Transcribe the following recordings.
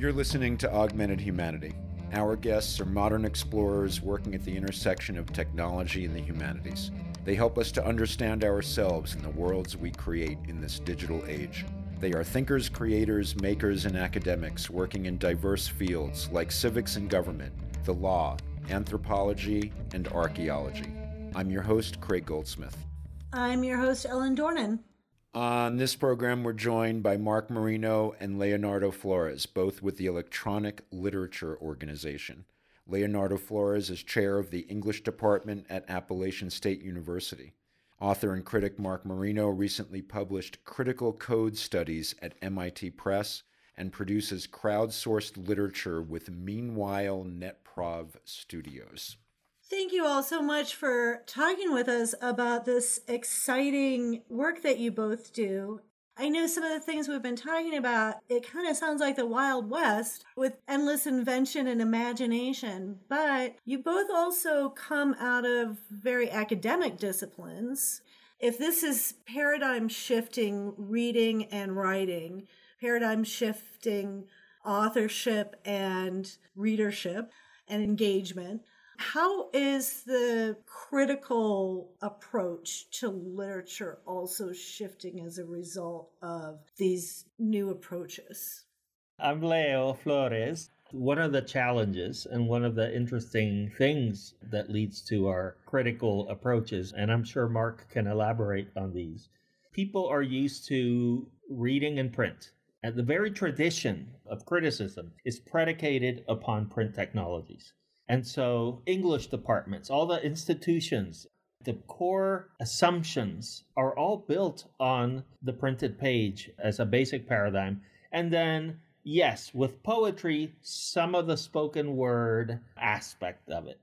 You're listening to Augmented Humanity. Our guests are modern explorers working at the intersection of technology and the humanities. They help us to understand ourselves and the worlds we create in this digital age. They are thinkers, creators, makers, and academics working in diverse fields like civics and government, the law, anthropology, and archaeology. I'm your host, Craig Goldsmith. I'm your host, Ellen Dornan. On this program, we're joined by Mark Marino and Leonardo Flores, both with the Electronic Literature Organization. Leonardo Flores is chair of the English department at Appalachian State University. Author and critic Mark Marino recently published Critical Code Studies at MIT Press and produces crowdsourced literature with Meanwhile NetProv Studios. Thank you all so much for talking with us about this exciting work that you both do. I know some of the things we've been talking about, it kind of sounds like the Wild West with endless invention and imagination, but you both also come out of very academic disciplines. If this is paradigm shifting reading and writing, paradigm shifting authorship and readership and engagement, how is the critical approach to literature also shifting as a result of these new approaches? I'm Leo Flores. One of the challenges and one of the interesting things that leads to our critical approaches, and I'm sure Mark can elaborate on these, people are used to reading in print. And the very tradition of criticism is predicated upon print technologies. And so, English departments, all the institutions, the core assumptions are all built on the printed page as a basic paradigm. And then, yes, with poetry, some of the spoken word aspect of it.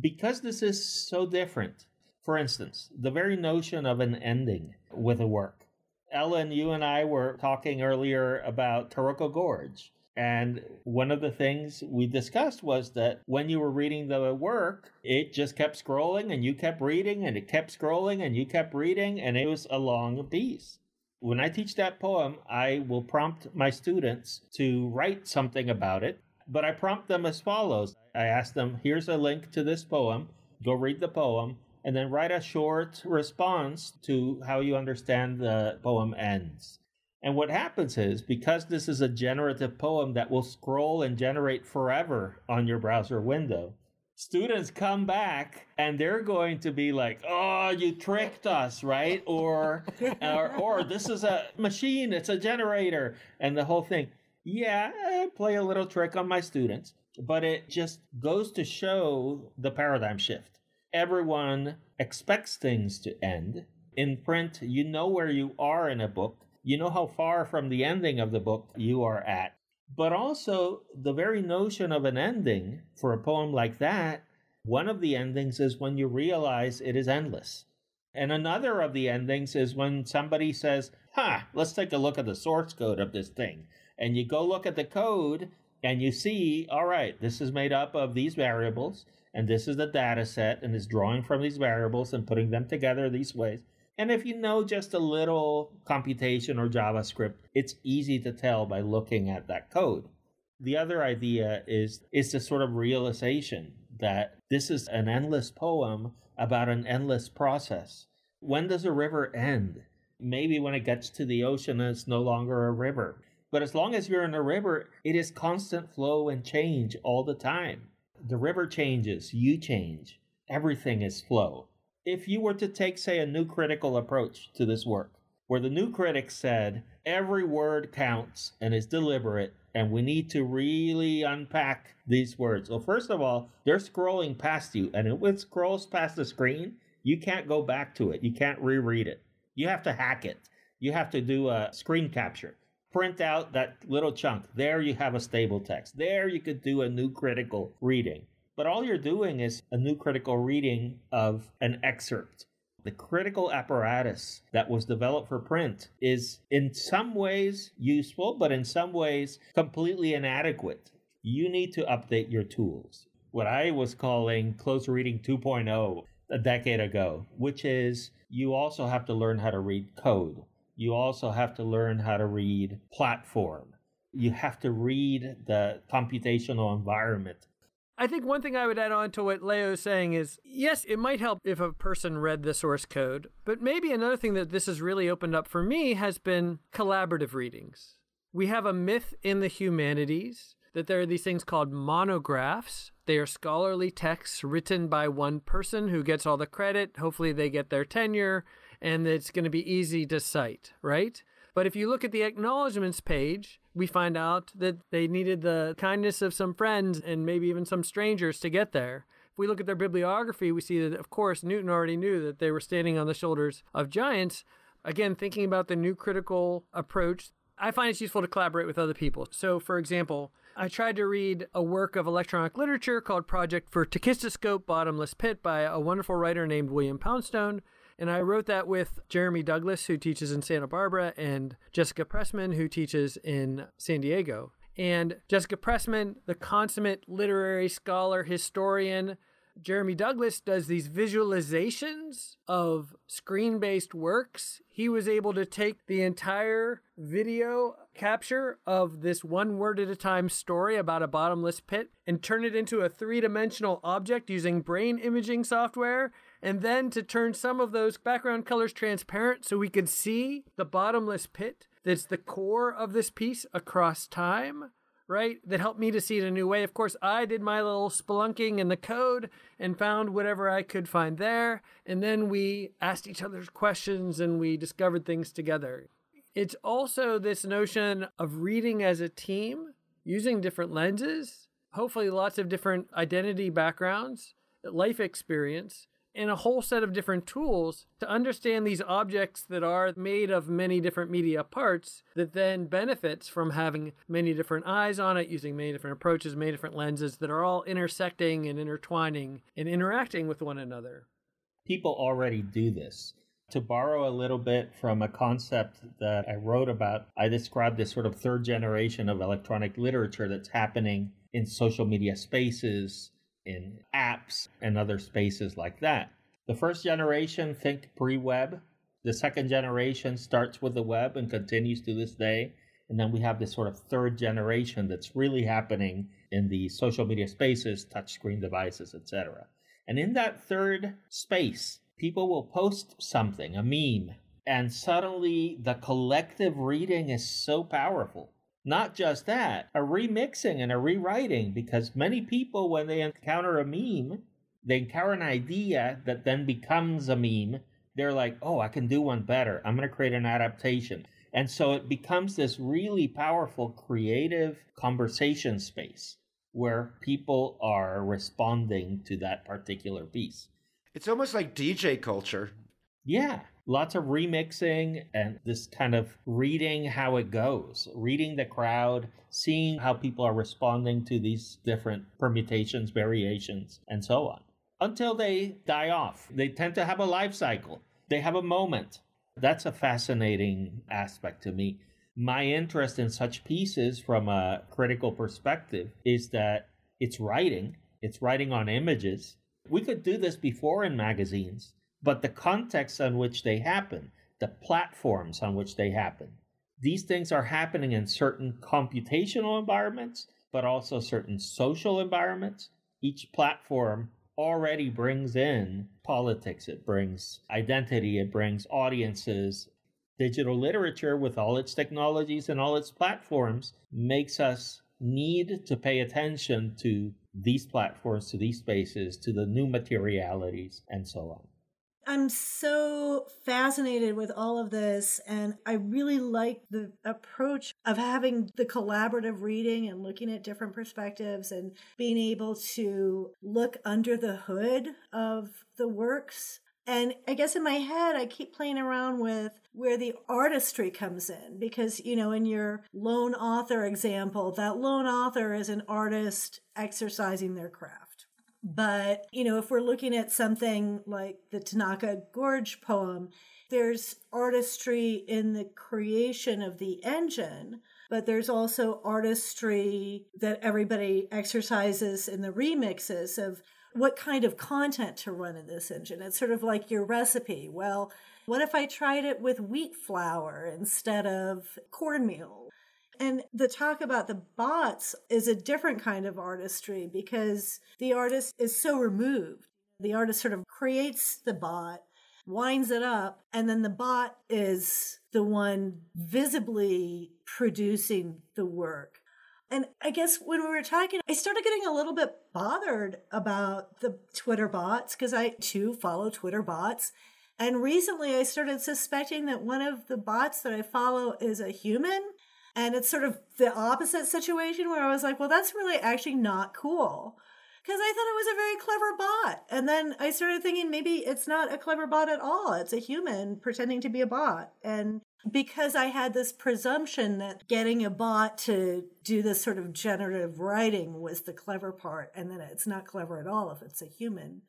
Because this is so different, for instance, the very notion of an ending with a work. Ellen, you and I were talking earlier about Taroko Gorge. And one of the things we discussed was that when you were reading the work, it just kept scrolling and you kept reading and it kept scrolling and you kept reading and it was a long piece. When I teach that poem, I will prompt my students to write something about it, but I prompt them as follows. I ask them, here's a link to this poem, go read the poem, and then write a short response to how you understand the poem ends. And what happens is because this is a generative poem that will scroll and generate forever on your browser window, students come back and they're going to be like, "Oh, you tricked us, right?" Or or, or this is a machine, it's a generator, and the whole thing. Yeah, I play a little trick on my students, but it just goes to show the paradigm shift. Everyone expects things to end. In print, you know where you are in a book you know how far from the ending of the book you are at. But also, the very notion of an ending for a poem like that, one of the endings is when you realize it is endless. And another of the endings is when somebody says, huh, let's take a look at the source code of this thing. And you go look at the code and you see, all right, this is made up of these variables, and this is the data set, and is drawing from these variables and putting them together these ways. And if you know just a little computation or JavaScript, it's easy to tell by looking at that code. The other idea is is the sort of realization that this is an endless poem about an endless process. When does a river end? Maybe when it gets to the ocean and it's no longer a river. But as long as you're in a river, it is constant flow and change all the time. The river changes, you change. Everything is flow if you were to take, say, a new critical approach to this work, where the new critic said every word counts and is deliberate, and we need to really unpack these words. Well, first of all, they're scrolling past you, and if it scrolls past the screen, you can't go back to it. You can't reread it. You have to hack it. You have to do a screen capture. Print out that little chunk. There you have a stable text. There you could do a new critical reading. But all you're doing is a new critical reading of an excerpt. The critical apparatus that was developed for print is in some ways useful, but in some ways completely inadequate. You need to update your tools. What I was calling close reading 2.0 a decade ago, which is you also have to learn how to read code. You also have to learn how to read platform. You have to read the computational environment. I think one thing I would add on to what Leo is saying is yes, it might help if a person read the source code, but maybe another thing that this has really opened up for me has been collaborative readings. We have a myth in the humanities that there are these things called monographs. They are scholarly texts written by one person who gets all the credit. Hopefully, they get their tenure, and it's going to be easy to cite, right? But if you look at the acknowledgments page, we find out that they needed the kindness of some friends and maybe even some strangers to get there. If we look at their bibliography, we see that, of course, Newton already knew that they were standing on the shoulders of giants. Again, thinking about the new critical approach, I find it's useful to collaborate with other people. So, for example, I tried to read a work of electronic literature called Project for Tachistoscope Bottomless Pit by a wonderful writer named William Poundstone. And I wrote that with Jeremy Douglass, who teaches in Santa Barbara, and Jessica Pressman, who teaches in San Diego. And Jessica Pressman, the consummate literary scholar, historian, Jeremy Douglass does these visualizations of screen based works. He was able to take the entire video capture of this one word at a time story about a bottomless pit and turn it into a three dimensional object using brain imaging software and then to turn some of those background colors transparent so we could see the bottomless pit that's the core of this piece across time right? That helped me to see it a new way. Of course i did my little spelunking in the code and found whatever i could find there and then we asked each other's questions and we discovered things together. It's also this notion of reading as a team using different lenses hopefully lots of different identity backgrounds life experience and a whole set of different tools to understand these objects that are made of many different media parts that then benefits from having many different eyes on it, using many different approaches, many different lenses that are all intersecting and intertwining and interacting with one another. People already do this. To borrow a little bit from a concept that I wrote about, I described this sort of third generation of electronic literature that's happening in social media spaces, in apps and other spaces like that. The first generation think pre web. The second generation starts with the web and continues to this day. And then we have this sort of third generation that's really happening in the social media spaces, touchscreen devices, etc. And in that third space, people will post something, a meme, and suddenly the collective reading is so powerful not just that, a remixing and a rewriting, because many people, when they encounter a meme, they encounter an idea that then becomes a meme. They're like, oh, I can do one better. I'm going to create an adaptation. And so it becomes this really powerful creative conversation space where people are responding to that particular piece. It's almost like DJ culture. Yeah, lots of remixing and this kind of reading how it goes, reading the crowd, seeing how people are responding to these different permutations, variations, and so on until they die off. They tend to have a life cycle, they have a moment. That's a fascinating aspect to me. My interest in such pieces from a critical perspective is that it's writing, it's writing on images. We could do this before in magazines but the context on which they happen, the platforms on which they happen. These things are happening in certain computational environments, but also certain social environments. Each platform already brings in politics, it brings identity, it brings audiences. Digital literature, with all its technologies and all its platforms, makes us need to pay attention to these platforms, to these spaces, to the new materialities, and so on. I'm so fascinated with all of this, and I really like the approach of having the collaborative reading and looking at different perspectives and being able to look under the hood of the works. And I guess in my head, I keep playing around with where the artistry comes in because, you know, in your lone author example, that lone author is an artist exercising their craft but, you know, if we're looking at something like the Taroko Gorge poem, there's artistry in the creation of the engine, but there's also artistry that everybody exercises in the remixes of what kind of content to run in this engine. It's sort of like your recipe. Well, what if I tried it with wheat flour instead of cornmeal? And the talk about the bots is a different kind of artistry because the artist is so removed. The artist sort of creates the bot, winds it up, and then the bot is the one visibly producing the work. And I guess when we were talking, I started getting a little bit bothered about the Twitter bots because I too follow Twitter bots. And recently I started suspecting that one of the bots that I follow is a human. And it's sort of the opposite situation where I was like, well, that's really actually not cool. Because I thought it was a very clever bot. And then I started thinking maybe it's not a clever bot at all. It's a human pretending to be a bot. And because I had this presumption that getting a bot to do this sort of generative writing was the clever part, and then it's not clever at all if it's a human.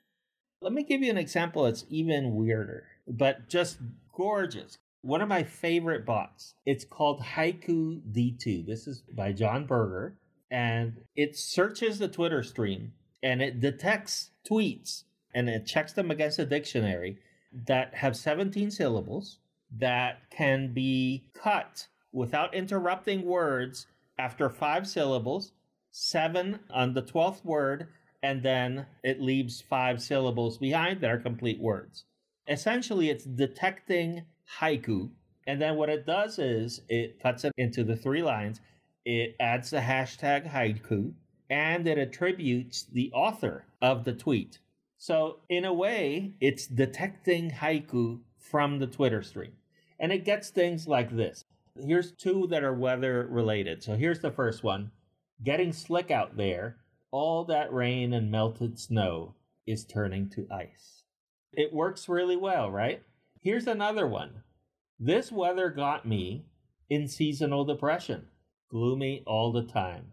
Let me give you an example that's even weirder, but just gorgeous. One of my favorite bots. It's called Haiku D2. This is by John Burger, and it searches the Twitter stream and it detects tweets and it checks them against a dictionary that have 17 syllables that can be cut without interrupting words after five syllables, seven on the 12th word, and then it leaves five syllables behind that are complete words. Essentially, it's detecting haiku. And then what it does is it cuts it into the three lines, it adds the hashtag haiku, and it attributes the author of the tweet. So, in a way, it's detecting haiku from the Twitter stream. And it gets things like this. Here's two that are weather related. So, here's the first one Getting slick out there, all that rain and melted snow is turning to ice. It works really well, right? Here's another one. This weather got me in seasonal depression, gloomy all the time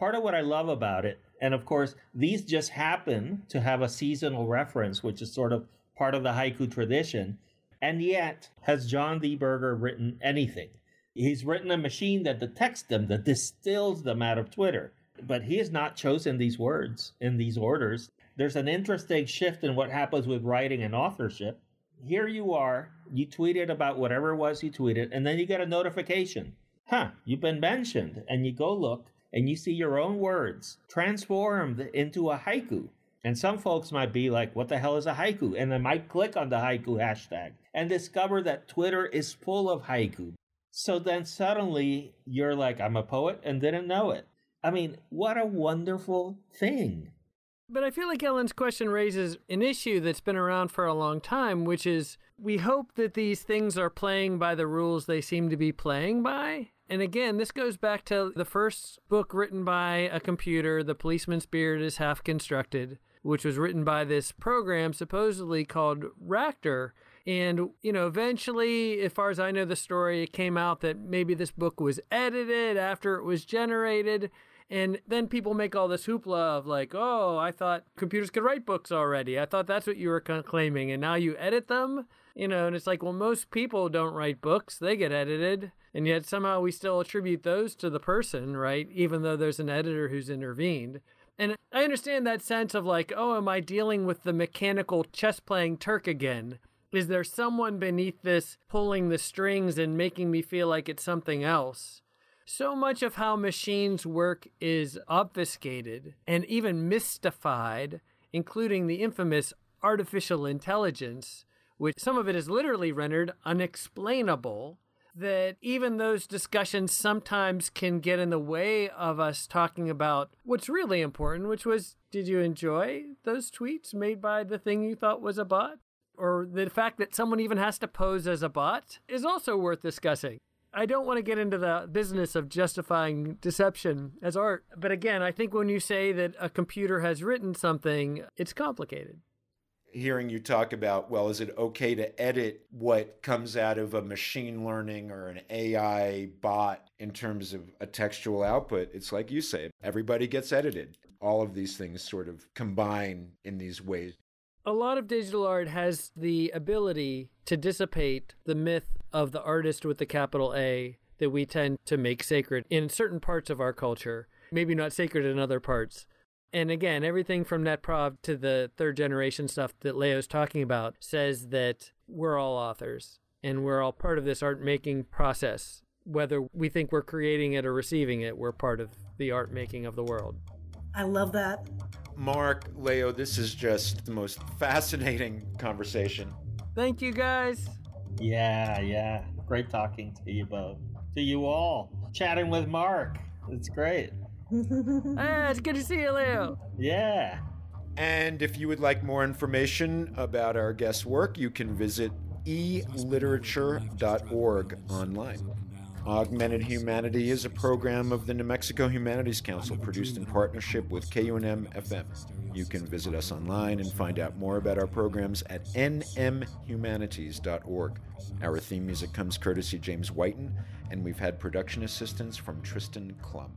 part of what I love about it, and of course, these just happen to have a seasonal reference, which is sort of part of the haiku tradition. And yet, has John D. Burger written anything? He's written a machine that detects them, that distills them out of Twitter. But he has not chosen these words in these orders. There's an interesting shift in what happens with writing and authorship. Here you are, you tweeted about whatever it was you tweeted, and then you get a notification. Huh, you've been mentioned. And you go look, and you see your own words transformed into a haiku. And some folks might be like, what the hell is a haiku? And they might click on the haiku hashtag and discover that Twitter is full of haiku. So then suddenly you're like, I'm a poet and didn't know it. I mean, what a wonderful thing. But I feel like Ellen's question raises an issue that's been around for a long time, which is we hope that these things are playing by the rules they seem to be playing by. And again, this goes back to the first book written by a computer, The Policeman's Beard is Half Constructed, which was written by this program supposedly called Racter. And, you know, eventually, as far as I know the story, it came out that maybe this book was edited after it was generated. And then people make all this hoopla of like, oh, I thought computers could write books already. I thought that's what you were claiming. And now you edit them? You know, and it's like, well, most people don't write books, they get edited. And yet somehow we still attribute those to the person, right? Even though there's an editor who's intervened. And I understand that sense of like, oh, am I dealing with the mechanical chess playing Turk again? Is there someone beneath this pulling the strings and making me feel like it's something else? So much of how machines work is obfuscated and even mystified, including the infamous artificial intelligence, which some of it is literally rendered unexplainable that even those discussions sometimes can get in the way of us talking about what's really important, which was did you enjoy those tweets made by the thing you thought was a bot? Or the fact that someone even has to pose as a bot is also worth discussing. I don't want to get into the business of justifying deception as art, but again, I think when you say that a computer has written something, it's complicated hearing you talk about, well, is it okay to edit what comes out of a machine learning or an AI bot in terms of a textual output? It's like you say, everybody gets edited. All of these things sort of combine in these ways. A lot of digital art has the ability to dissipate the myth of the artist with the capital A that we tend to make sacred in certain parts of our culture, maybe not sacred in other parts. And again, everything from NetProv to the third generation stuff that Leo's talking about says that we're all authors and we're all part of this art making process. whether we think we're creating it or receiving it, we're part of the art making of the world. I love that. Mark, Leo, this is just the most fascinating conversation. Thank you guys. Yeah, yeah. Great talking to you both. To you all. Chatting with Mark. It's great. ah, it's good to see you, Leo. Yeah. And if you would like more information about our guest's work, you can visit eliterature.org online. Augmented Humanity is a program of the New Mexico Humanities Council produced in partnership with KUNM FM. You can visit us online and find out more about our programs at nmhumanities.org. Our theme music comes courtesy James Whiten, and we've had production assistance from Tristan Klum.